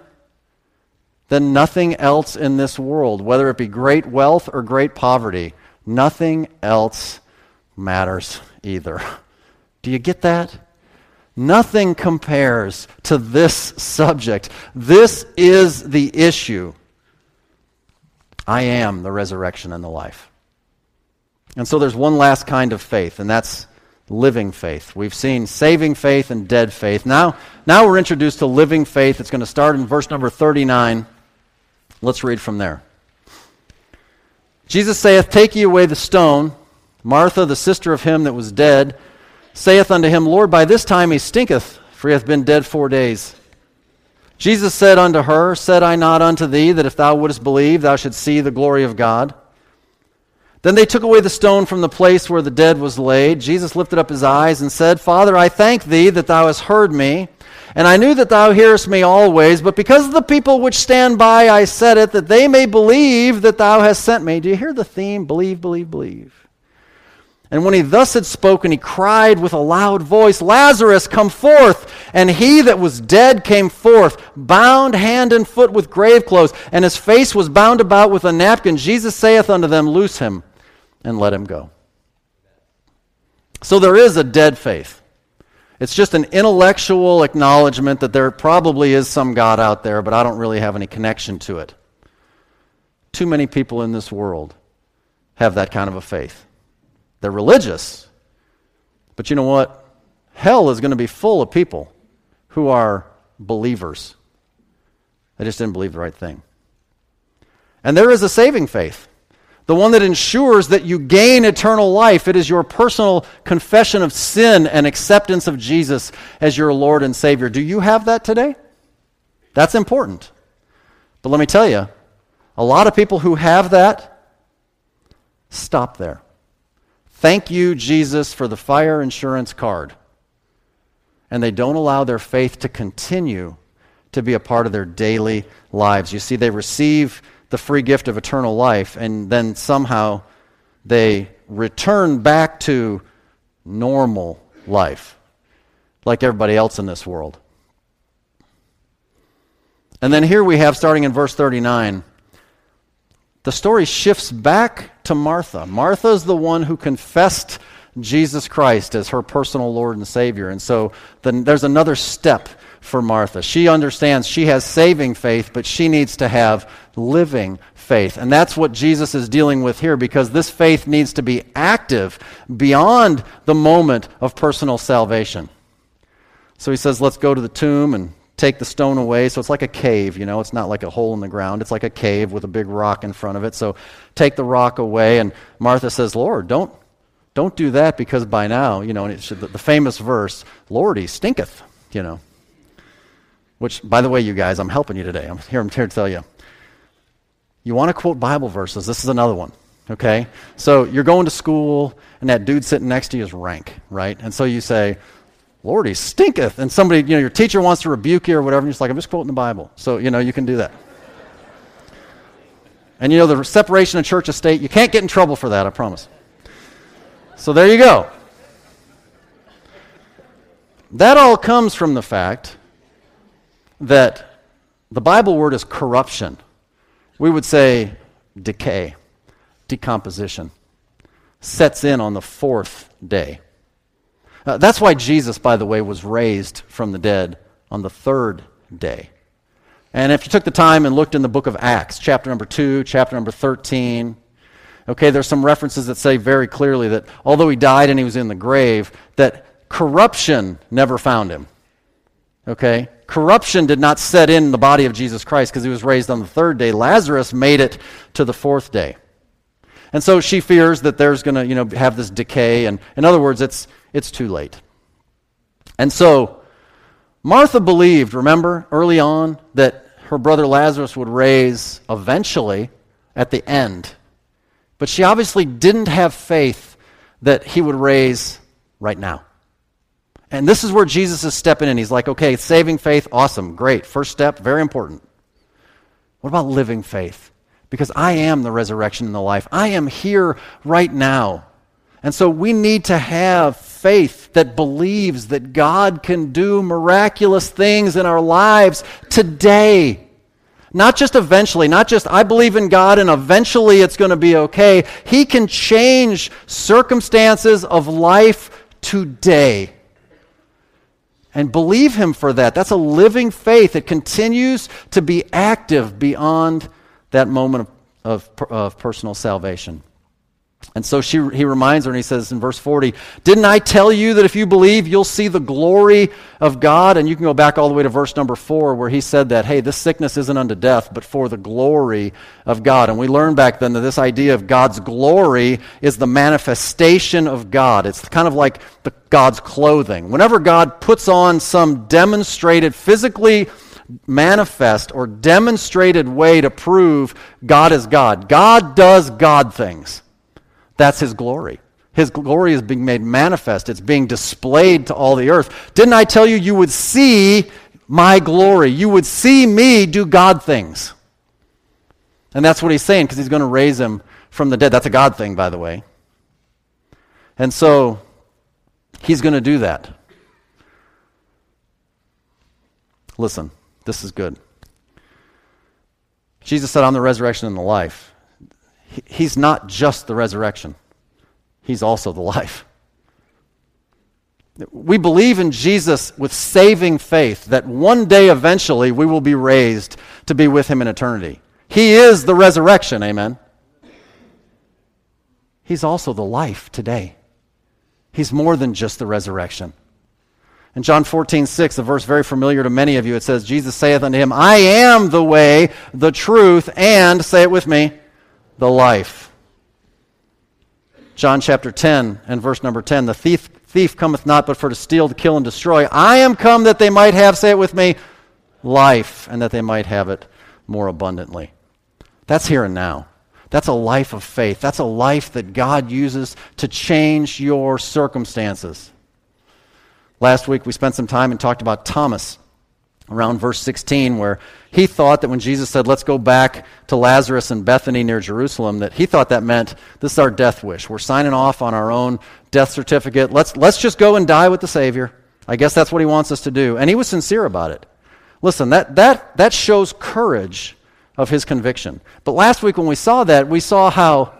then nothing else in this world, whether it be great wealth or great poverty, nothing else matters either. Do you get that? Nothing compares to this subject. This is the issue. I am the resurrection and the life. And so there's one last kind of faith, and that's living faith. We've seen saving faith and dead faith. Now, now we're introduced to living faith. It's going to start in verse number 39. Let's read from there. Jesus saith, Take ye away the stone. Martha, the sister of him that was dead, saith unto him, Lord, by this time he stinketh, for he hath been dead four days. Jesus said unto her, Said I not unto thee that if thou wouldest believe, thou shouldst see the glory of God? Then they took away the stone from the place where the dead was laid. Jesus lifted up his eyes and said, Father, I thank thee that thou hast heard me. And I knew that thou hearest me always, but because of the people which stand by, I said it, that they may believe that thou hast sent me. Do you hear the theme? Believe, believe, believe. And when he thus had spoken, he cried with a loud voice, Lazarus, come forth! And he that was dead came forth, bound hand and foot with grave clothes, and his face was bound about with a napkin. Jesus saith unto them, Loose him and let him go. So there is a dead faith. It's just an intellectual acknowledgement that there probably is some God out there, but I don't really have any connection to it. Too many people in this world have that kind of a faith. They're religious. But you know what? Hell is going to be full of people who are believers. They just didn't believe the right thing. And there is a saving faith, the one that ensures that you gain eternal life. It is your personal confession of sin and acceptance of Jesus as your Lord and Savior. Do you have that today? That's important. But let me tell you, a lot of people who have that stop there. Thank you, Jesus, for the fire insurance card. And they don't allow their faith to continue to be a part of their daily lives. You see, they receive the free gift of eternal life, and then somehow they return back to normal life, like everybody else in this world. And then here we have, starting in verse 39, the story shifts back to Martha. Martha is the one who confessed Jesus Christ as her personal Lord and Savior. And so then there's another step for Martha. She understands she has saving faith, but she needs to have living faith. And that's what Jesus is dealing with here because this faith needs to be active beyond the moment of personal salvation. So he says, Let's go to the tomb and take the stone away. So it's like a cave, you know, it's not like a hole in the ground. It's like a cave with a big rock in front of it. So take the rock away. And Martha says, Lord, don't, don't do that because by now, you know, and it's the, the famous verse, Lord, he stinketh, you know. Which, by the way, you guys, I'm helping you today. I'm here, I'm here to tell you. You want to quote Bible verses. This is another one. Okay? So you're going to school, and that dude sitting next to you is rank, right? And so you say, Lord, he stinketh. And somebody, you know, your teacher wants to rebuke you or whatever, and you're just like, I'm just quoting the Bible. So, you know, you can do that. And you know, the separation of church and state, you can't get in trouble for that, I promise. So there you go. That all comes from the fact that the Bible word is corruption. We would say decay, decomposition, sets in on the fourth day. Uh, that's why Jesus, by the way, was raised from the dead on the third day. And if you took the time and looked in the book of Acts, chapter number 2, chapter number 13, okay, there's some references that say very clearly that although he died and he was in the grave, that corruption never found him. Okay? Corruption did not set in the body of Jesus Christ because he was raised on the third day. Lazarus made it to the fourth day. And so she fears that there's going to, you know, have this decay. And in other words, it's, it's too late. And so Martha believed, remember, early on, that her brother Lazarus would raise eventually at the end. But she obviously didn't have faith that he would raise right now. And this is where Jesus is stepping in. He's like, okay, saving faith, awesome, great. First step, very important. What about living faith? Because I am the resurrection and the life. I am here right now. And so we need to have faith that believes that God can do miraculous things in our lives today. Not just eventually, not just I believe in God and eventually it's going to be okay. He can change circumstances of life today. And believe Him for that. That's a living faith. It continues to be active beyond that moment of, of, of personal salvation. And so she, he reminds her, and he says in verse 40, Didn't I tell you that if you believe, you'll see the glory of God? And you can go back all the way to verse number 4, where he said that, hey, this sickness isn't unto death, but for the glory of God. And we learned back then that this idea of God's glory is the manifestation of God. It's kind of like the, God's clothing. Whenever God puts on some demonstrated, physically manifest or demonstrated way to prove God is God, God does God things. That's his glory. His glory is being made manifest, it's being displayed to all the earth. Didn't I tell you you would see my glory? You would see me do God things. And that's what he's saying because he's going to raise him from the dead. That's a God thing, by the way. And so he's going to do that. Listen, this is good. Jesus said, I'm the resurrection and the life. He's not just the resurrection, He's also the life. We believe in Jesus with saving faith that one day eventually we will be raised to be with Him in eternity. He is the resurrection, amen. He's also the life today. He's more than just the resurrection. In John 14, 6, a verse very familiar to many of you, it says, Jesus saith unto him, I am the way, the truth, and, say it with me, the life. John chapter 10 and verse number 10, the thief, thief cometh not but for to steal, to kill, and destroy. I am come that they might have, say it with me, life, and that they might have it more abundantly. That's here and now. That's a life of faith. That's a life that God uses to change your circumstances. Last week we spent some time and talked about Thomas around verse 16, where he thought that when Jesus said, Let's go back to Lazarus and Bethany near Jerusalem, that he thought that meant this is our death wish. We're signing off on our own death certificate. Let's, let's just go and die with the Savior. I guess that's what he wants us to do. And he was sincere about it. Listen, that, that, that shows courage of his conviction. But last week when we saw that, we saw how,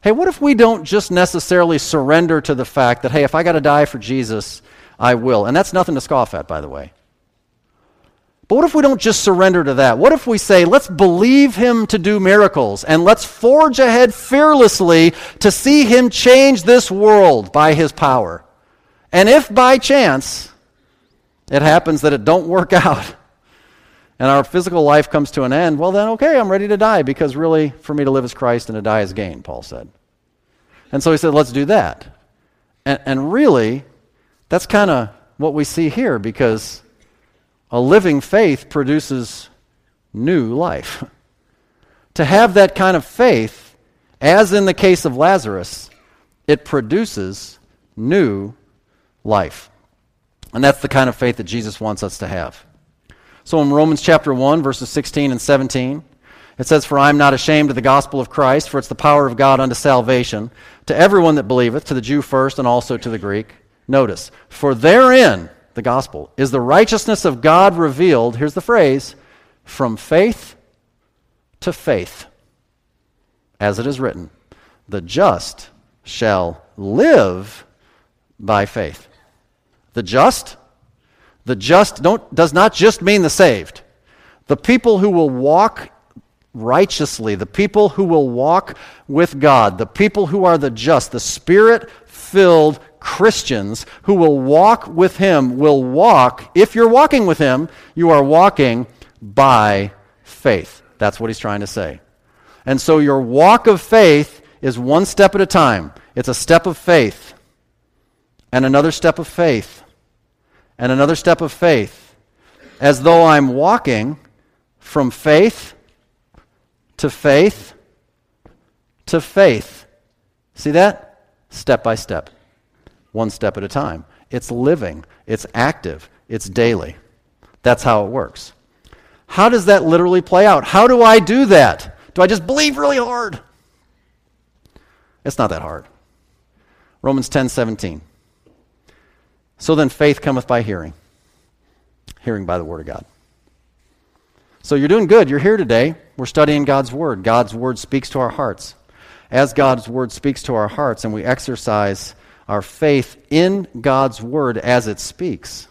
hey, what if we don't just necessarily surrender to the fact that, hey, if I got to die for Jesus, I will? And that's nothing to scoff at, by the way. But what if we don't just surrender to that? What if we say, let's believe him to do miracles and let's forge ahead fearlessly to see him change this world by his power? And if by chance it happens that it don't work out, and our physical life comes to an end, well, then, okay, I'm ready to die because really, for me to live is Christ and to die is gain, Paul said. And so he said, let's do that. And, and really, that's kind of what we see here because a living faith produces new life. to have that kind of faith, as in the case of Lazarus, it produces new life. And that's the kind of faith that Jesus wants us to have. So in Romans chapter 1, verses 16 and 17, it says, For I am not ashamed of the gospel of Christ, for it's the power of God unto salvation, to everyone that believeth, to the Jew first, and also to the Greek. Notice, for therein, the gospel, is the righteousness of God revealed, here's the phrase, from faith to faith. As it is written, the just shall live by faith. The just the just does not just mean the saved. The people who will walk righteously, the people who will walk with God, the people who are the just, the spirit filled Christians who will walk with Him will walk, if you're walking with Him, you are walking by faith. That's what He's trying to say. And so your walk of faith is one step at a time. It's a step of faith and another step of faith and another step of faith, as though I'm walking from faith to faith to faith. See that? Step by step, one step at a time. It's living, it's active, it's daily. That's how it works. How does that literally play out? How do I do that? Do I just believe really hard? It's not that hard. Romans 10 17. So then faith cometh by hearing, hearing by the Word of God. So you're doing good. You're here today. We're studying God's Word. God's Word speaks to our hearts. As God's Word speaks to our hearts and we exercise our faith in God's Word as it speaks,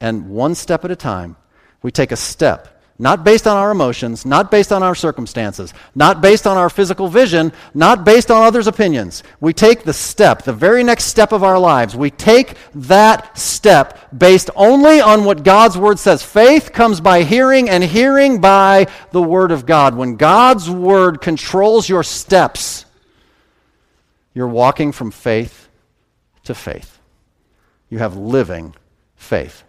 and one step at a time, we take a step not based on our emotions, not based on our circumstances, not based on our physical vision, not based on others' opinions. We take the step, the very next step of our lives. We take that step based only on what God's Word says. Faith comes by hearing, and hearing by the Word of God. When God's Word controls your steps, you're walking from faith to faith. You have living faith.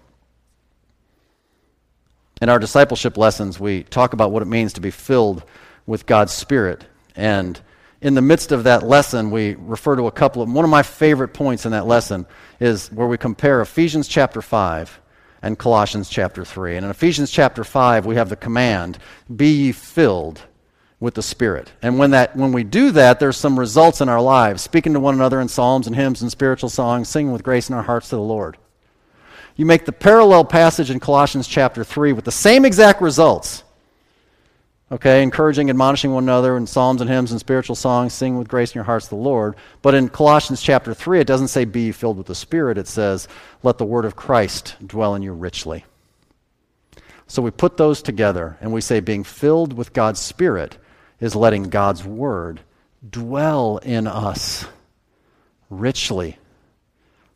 In our discipleship lessons, we talk about what it means to be filled with God's Spirit. And in the midst of that lesson, we refer to a couple of one of my favorite points in that lesson is where we compare Ephesians chapter 5 and Colossians chapter 3. And in Ephesians chapter 5, we have the command, Be ye filled with the Spirit. And when, that, when we do that, there's some results in our lives, speaking to one another in psalms and hymns and spiritual songs, singing with grace in our hearts to the Lord. You make the parallel passage in Colossians chapter 3 with the same exact results. Okay, encouraging, admonishing one another in psalms and hymns and spiritual songs, sing with grace in your hearts to the Lord. But in Colossians chapter 3, it doesn't say be filled with the Spirit. It says, let the word of Christ dwell in you richly. So we put those together and we say being filled with God's Spirit is letting God's word dwell in us richly.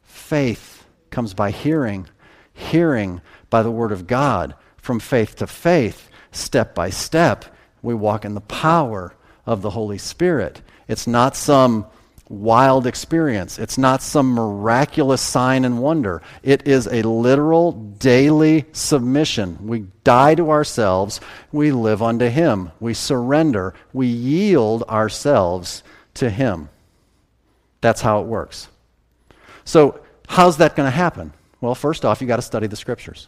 Faith comes by hearing, hearing by the word of God. From faith to faith, step by step, we walk in the power of the Holy Spirit. It's not some wild experience. It's not some miraculous sign and wonder. It is a literal daily submission. We die to ourselves, we live unto Him, we surrender, we yield ourselves to Him. That's how it works. So, how's that going to happen? Well, first off, you've got to study the Scriptures.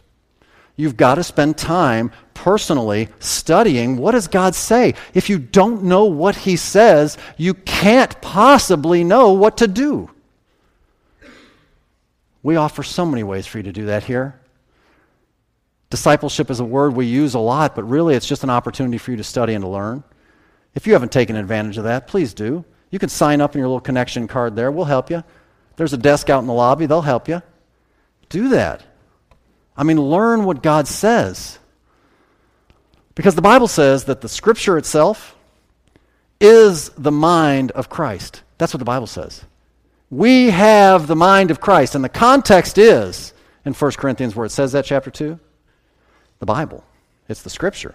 You've got to spend time personally studying what does God say? If you don't know what he says, you can't possibly know what to do. We offer so many ways for you to do that here. Discipleship is a word we use a lot, but really it's just an opportunity for you to study and to learn. If you haven't taken advantage of that, please do. You can sign up in your little connection card there. We'll help you. There's a desk out in the lobby, they'll help you. Do that. I mean, learn what God says. Because the Bible says that the Scripture itself is the mind of Christ. That's what the Bible says. We have the mind of Christ. And the context is, in 1 Corinthians, where it says that, chapter 2, the Bible. It's the Scripture.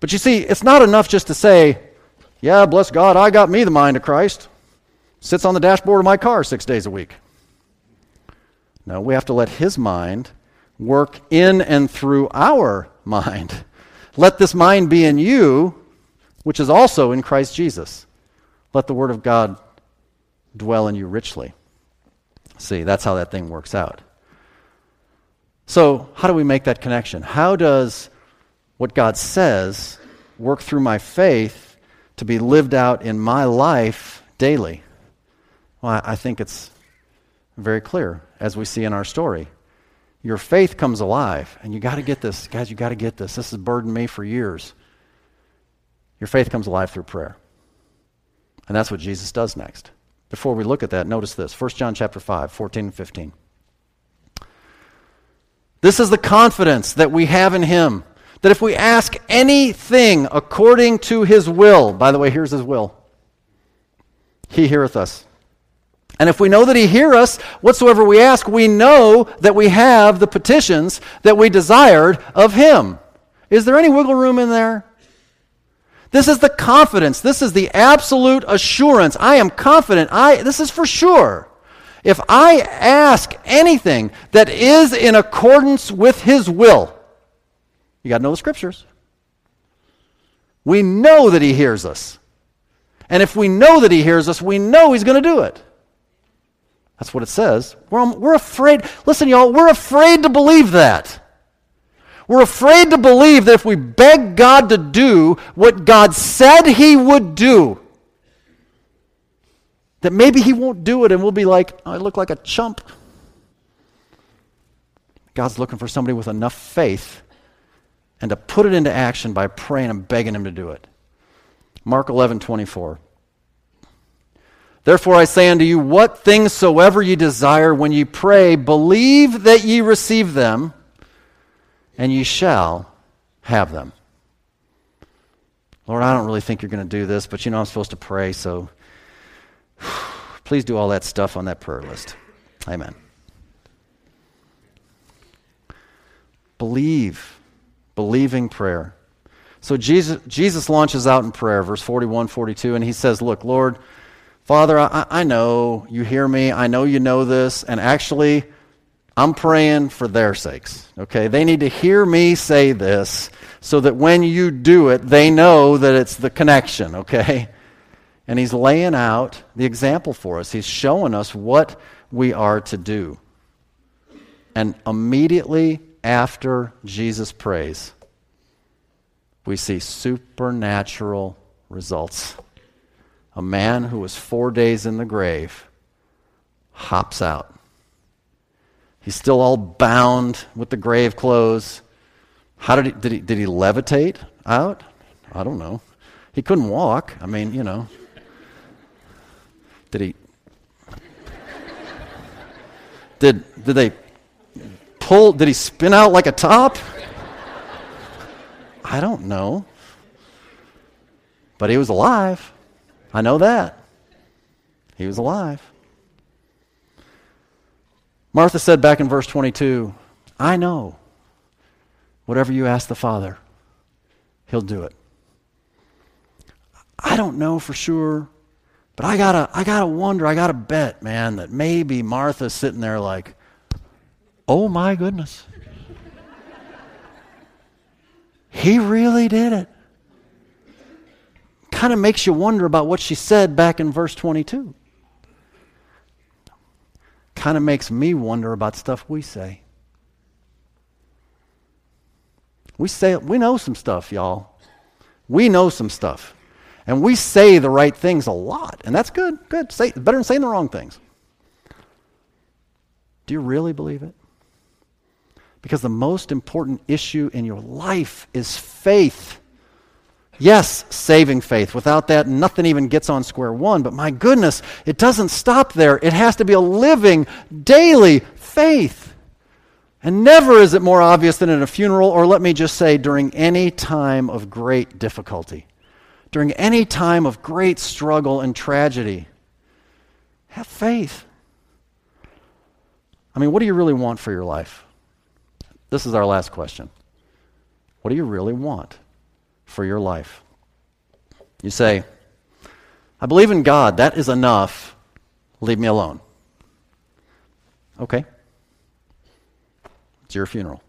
But you see, it's not enough just to say, yeah, bless God, I got me the mind of Christ. Sits on the dashboard of my car six days a week. No, we have to let His mind work in and through our mind. Let this mind be in you, which is also in Christ Jesus. Let the Word of God dwell in you richly. See, that's how that thing works out. So, how do we make that connection? How does what God says work through my faith to be lived out in my life daily? Well, I think it's very clear, as we see in our story. Your faith comes alive, and you got to get this. Guys, you got to get this. This has burdened me for years. Your faith comes alive through prayer. And that's what Jesus does next. Before we look at that, notice this 1 John chapter 5, 14 and 15. This is the confidence that we have in him that if we ask anything according to his will, by the way, here's his will, he heareth us. And if we know that He hears us, whatsoever we ask, we know that we have the petitions that we desired of Him. Is there any wiggle room in there? This is the confidence. This is the absolute assurance. I am confident. I, this is for sure. If I ask anything that is in accordance with His will, you got to know the scriptures. We know that He hears us. And if we know that He hears us, we know He's going to do it. That's what it says. We're, um, we're afraid. Listen, y'all, we're afraid to believe that. We're afraid to believe that if we beg God to do what God said He would do, that maybe He won't do it and we'll be like, oh, I look like a chump. God's looking for somebody with enough faith and to put it into action by praying and begging Him to do it. Mark 11, 24. Therefore I say unto you, what things soever ye desire when ye pray, believe that ye receive them, and ye shall have them. Lord, I don't really think you're going to do this, but you know I'm supposed to pray, so please do all that stuff on that prayer list. Amen. Believe. Believing prayer. So Jesus, Jesus launches out in prayer, verse 41, 42, and he says, Look, Lord, Father, I, I know you hear me. I know you know this. And actually, I'm praying for their sakes. Okay? They need to hear me say this so that when you do it, they know that it's the connection. Okay? And he's laying out the example for us. He's showing us what we are to do. And immediately after Jesus prays, we see supernatural results. A man who was four days in the grave hops out. He's still all bound with the grave clothes. How did he, did he, did he levitate out? I don't know. He couldn't walk. I mean, you know. Did he? Did, did they pull? Did he spin out like a top? I don't know. But he was alive. I know that. He was alive. Martha said back in verse 22, I know whatever you ask the Father, He'll do it. I don't know for sure, but I gotta, I gotta wonder, I gotta bet, man, that maybe Martha's sitting there like, oh my goodness. he really did it. Kind of makes you wonder about what she said back in verse 22 kind of makes me wonder about stuff we say. We say we know some stuff, y'all. We know some stuff. And we say the right things a lot, and that's good. Good. Say better than saying the wrong things. Do you really believe it? Because the most important issue in your life is faith. Yes, saving faith. Without that, nothing even gets on square one. But my goodness, it doesn't stop there. It has to be a living, daily faith. And never is it more obvious than in a funeral, or let me just say, during any time of great difficulty, during any time of great struggle and tragedy. Have faith. I mean, what do you really want for your life? This is our last question. What do you really want? For your life. You say, I believe in God. That is enough. Leave me alone. Okay. It's your funeral.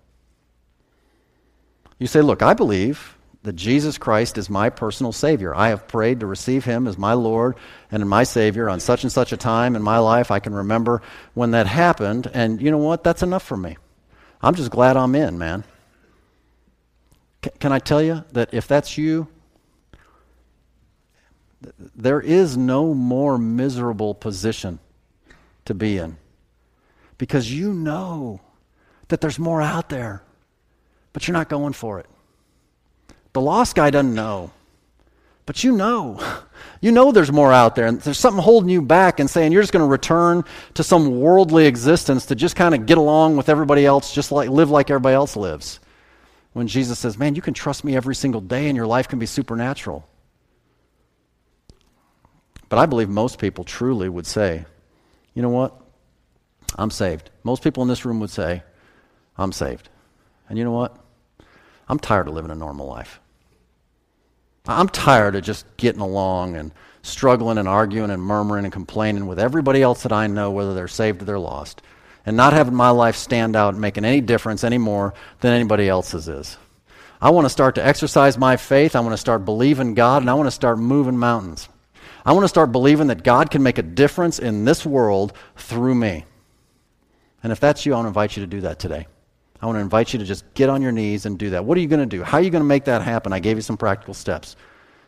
You say, Look, I believe that Jesus Christ is my personal Savior. I have prayed to receive Him as my Lord and my Savior on such and such a time in my life. I can remember when that happened. And you know what? That's enough for me. I'm just glad I'm in, man. Can I tell you that if that's you, there is no more miserable position to be in because you know that there's more out there, but you're not going for it. The lost guy doesn't know, but you know. You know there's more out there, and there's something holding you back and saying you're just going to return to some worldly existence to just kind of get along with everybody else, just like live like everybody else lives when Jesus says, Man, you can trust me every single day and your life can be supernatural. But I believe most people truly would say, You know what? I'm saved. Most people in this room would say, I'm saved. And you know what? I'm tired of living a normal life. I'm tired of just getting along and struggling and arguing and murmuring and complaining with everybody else that I know, whether they're saved or they're lost and not having my life stand out and making any difference any more than anybody else's is. I want to start to exercise my faith. I want to start believing God, and I want to start moving mountains. I want to start believing that God can make a difference in this world through me. And if that's you, I want to invite you to do that today. I want to invite you to just get on your knees and do that. What are you going to do? How are you going to make that happen? I gave you some practical steps.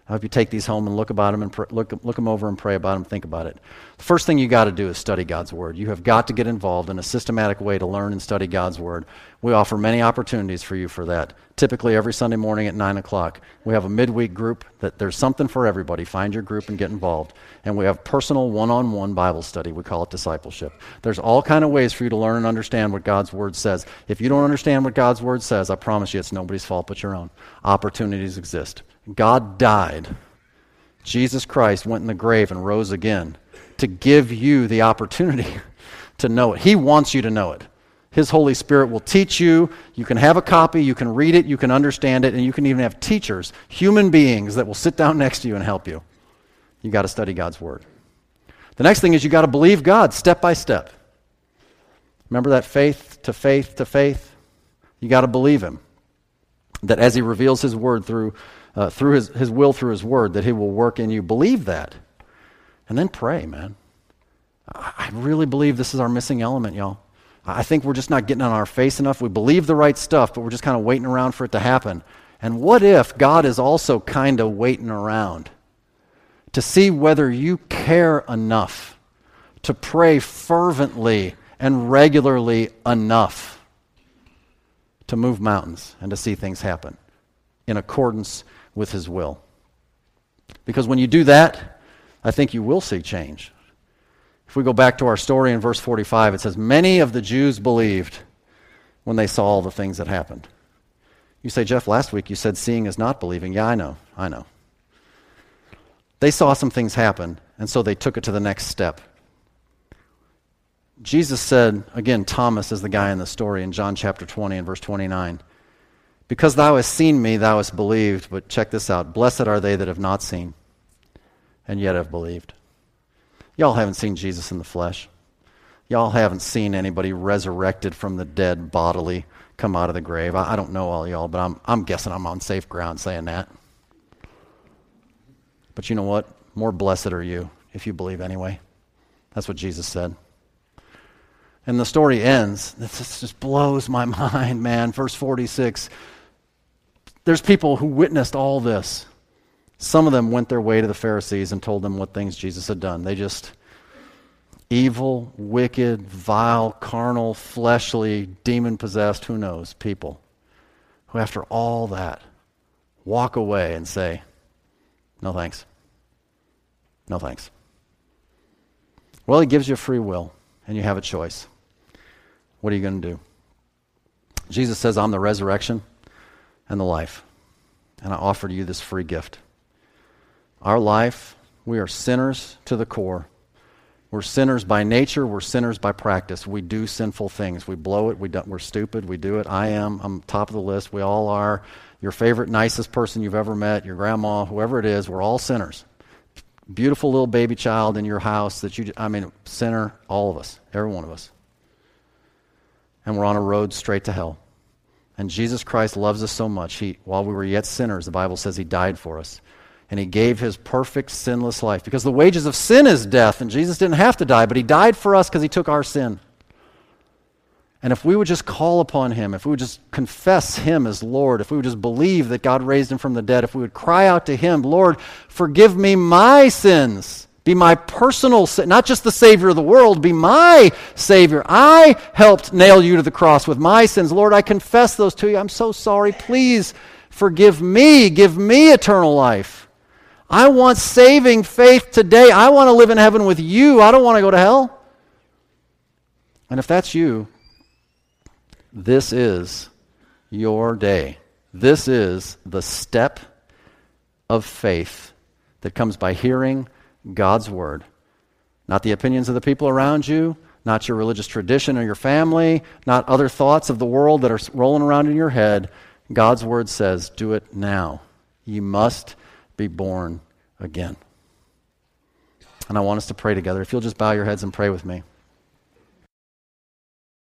I hope you take these home and look about them and pr- look, look them over and pray about them, think about it. The first thing you got to do is study God's Word. You have got to get involved in a systematic way to learn and study God's Word. We offer many opportunities for you for that. Typically every Sunday morning at 9 o'clock. We have a midweek group that there's something for everybody. Find your group and get involved. And we have personal one-on-one Bible study. We call it discipleship. There's all kind of ways for you to learn and understand what God's Word says. If you don't understand what God's Word says, I promise you it's nobody's fault but your own. Opportunities exist. God died. Jesus Christ went in the grave and rose again to give you the opportunity to know it. He wants you to know it. His Holy Spirit will teach you. You can have a copy, you can read it, you can understand it, and you can even have teachers, human beings that will sit down next to you and help you. You got to study God's Word. The next thing is you got to believe God step by step. Remember that faith to faith to faith? You got to believe Him. That as He reveals His Word through uh, through his, his will, through his word, that he will work in you. Believe that. And then pray, man. I really believe this is our missing element, y'all. I think we're just not getting on our face enough. We believe the right stuff, but we're just kind of waiting around for it to happen. And what if God is also kind of waiting around to see whether you care enough to pray fervently and regularly enough to move mountains and to see things happen in accordance with His will? Because when you do that, I think you will see change. If we go back to our story in verse 45, it says, Many of the Jews believed when they saw all the things that happened. You say, Jeff, last week you said seeing is not believing. Yeah, I know. I know. They saw some things happen, and so they took it to the next step. Jesus said, again, Thomas is the guy in the story in John chapter 20 and verse 29. Because thou hast seen me, thou hast believed. But check this out Blessed are they that have not seen and yet have believed. Y'all haven't seen Jesus in the flesh. Y'all haven't seen anybody resurrected from the dead bodily come out of the grave. I, I don't know all y'all, but I'm, I'm guessing I'm on safe ground saying that. But you know what? More blessed are you if you believe anyway. That's what Jesus said. And the story ends. This just blows my mind, man. Verse 46. There's people who witnessed all this. Some of them went their way to the Pharisees and told them what things Jesus had done. They just evil, wicked, vile, carnal, fleshly, demon possessed, who knows, people who, after all that, walk away and say, No thanks. No thanks. Well, he gives you free will, and you have a choice. What are you going to do? Jesus says, I'm the resurrection and the life, and I offer you this free gift. Our life, we are sinners to the core. We're sinners by nature. We're sinners by practice. We do sinful things. We blow it. We we're stupid. We do it. I am. I'm top of the list. We all are. Your favorite, nicest person you've ever met, your grandma, whoever it is, we're all sinners. Beautiful little baby child in your house that you, I mean, sinner, all of us, every one of us. And we're on a road straight to hell. And Jesus Christ loves us so much. He, while we were yet sinners, the Bible says He died for us and he gave his perfect sinless life. Because the wages of sin is death, and Jesus didn't have to die, but he died for us because he took our sin. And if we would just call upon him, if we would just confess him as Lord, if we would just believe that God raised him from the dead, if we would cry out to him, Lord, forgive me my sins. Be my personal, not just the Savior of the world, be my Savior. I helped nail you to the cross with my sins. Lord, I confess those to you. I'm so sorry. Please forgive me. Give me eternal life. I want saving faith today. I want to live in heaven with you. I don't want to go to hell. And if that's you, this is your day. This is the step of faith that comes by hearing God's word. Not the opinions of the people around you, not your religious tradition or your family, not other thoughts of the world that are rolling around in your head. God's word says, do it now. You must be born again. And I want us to pray together. If you'll just bow your heads and pray with me.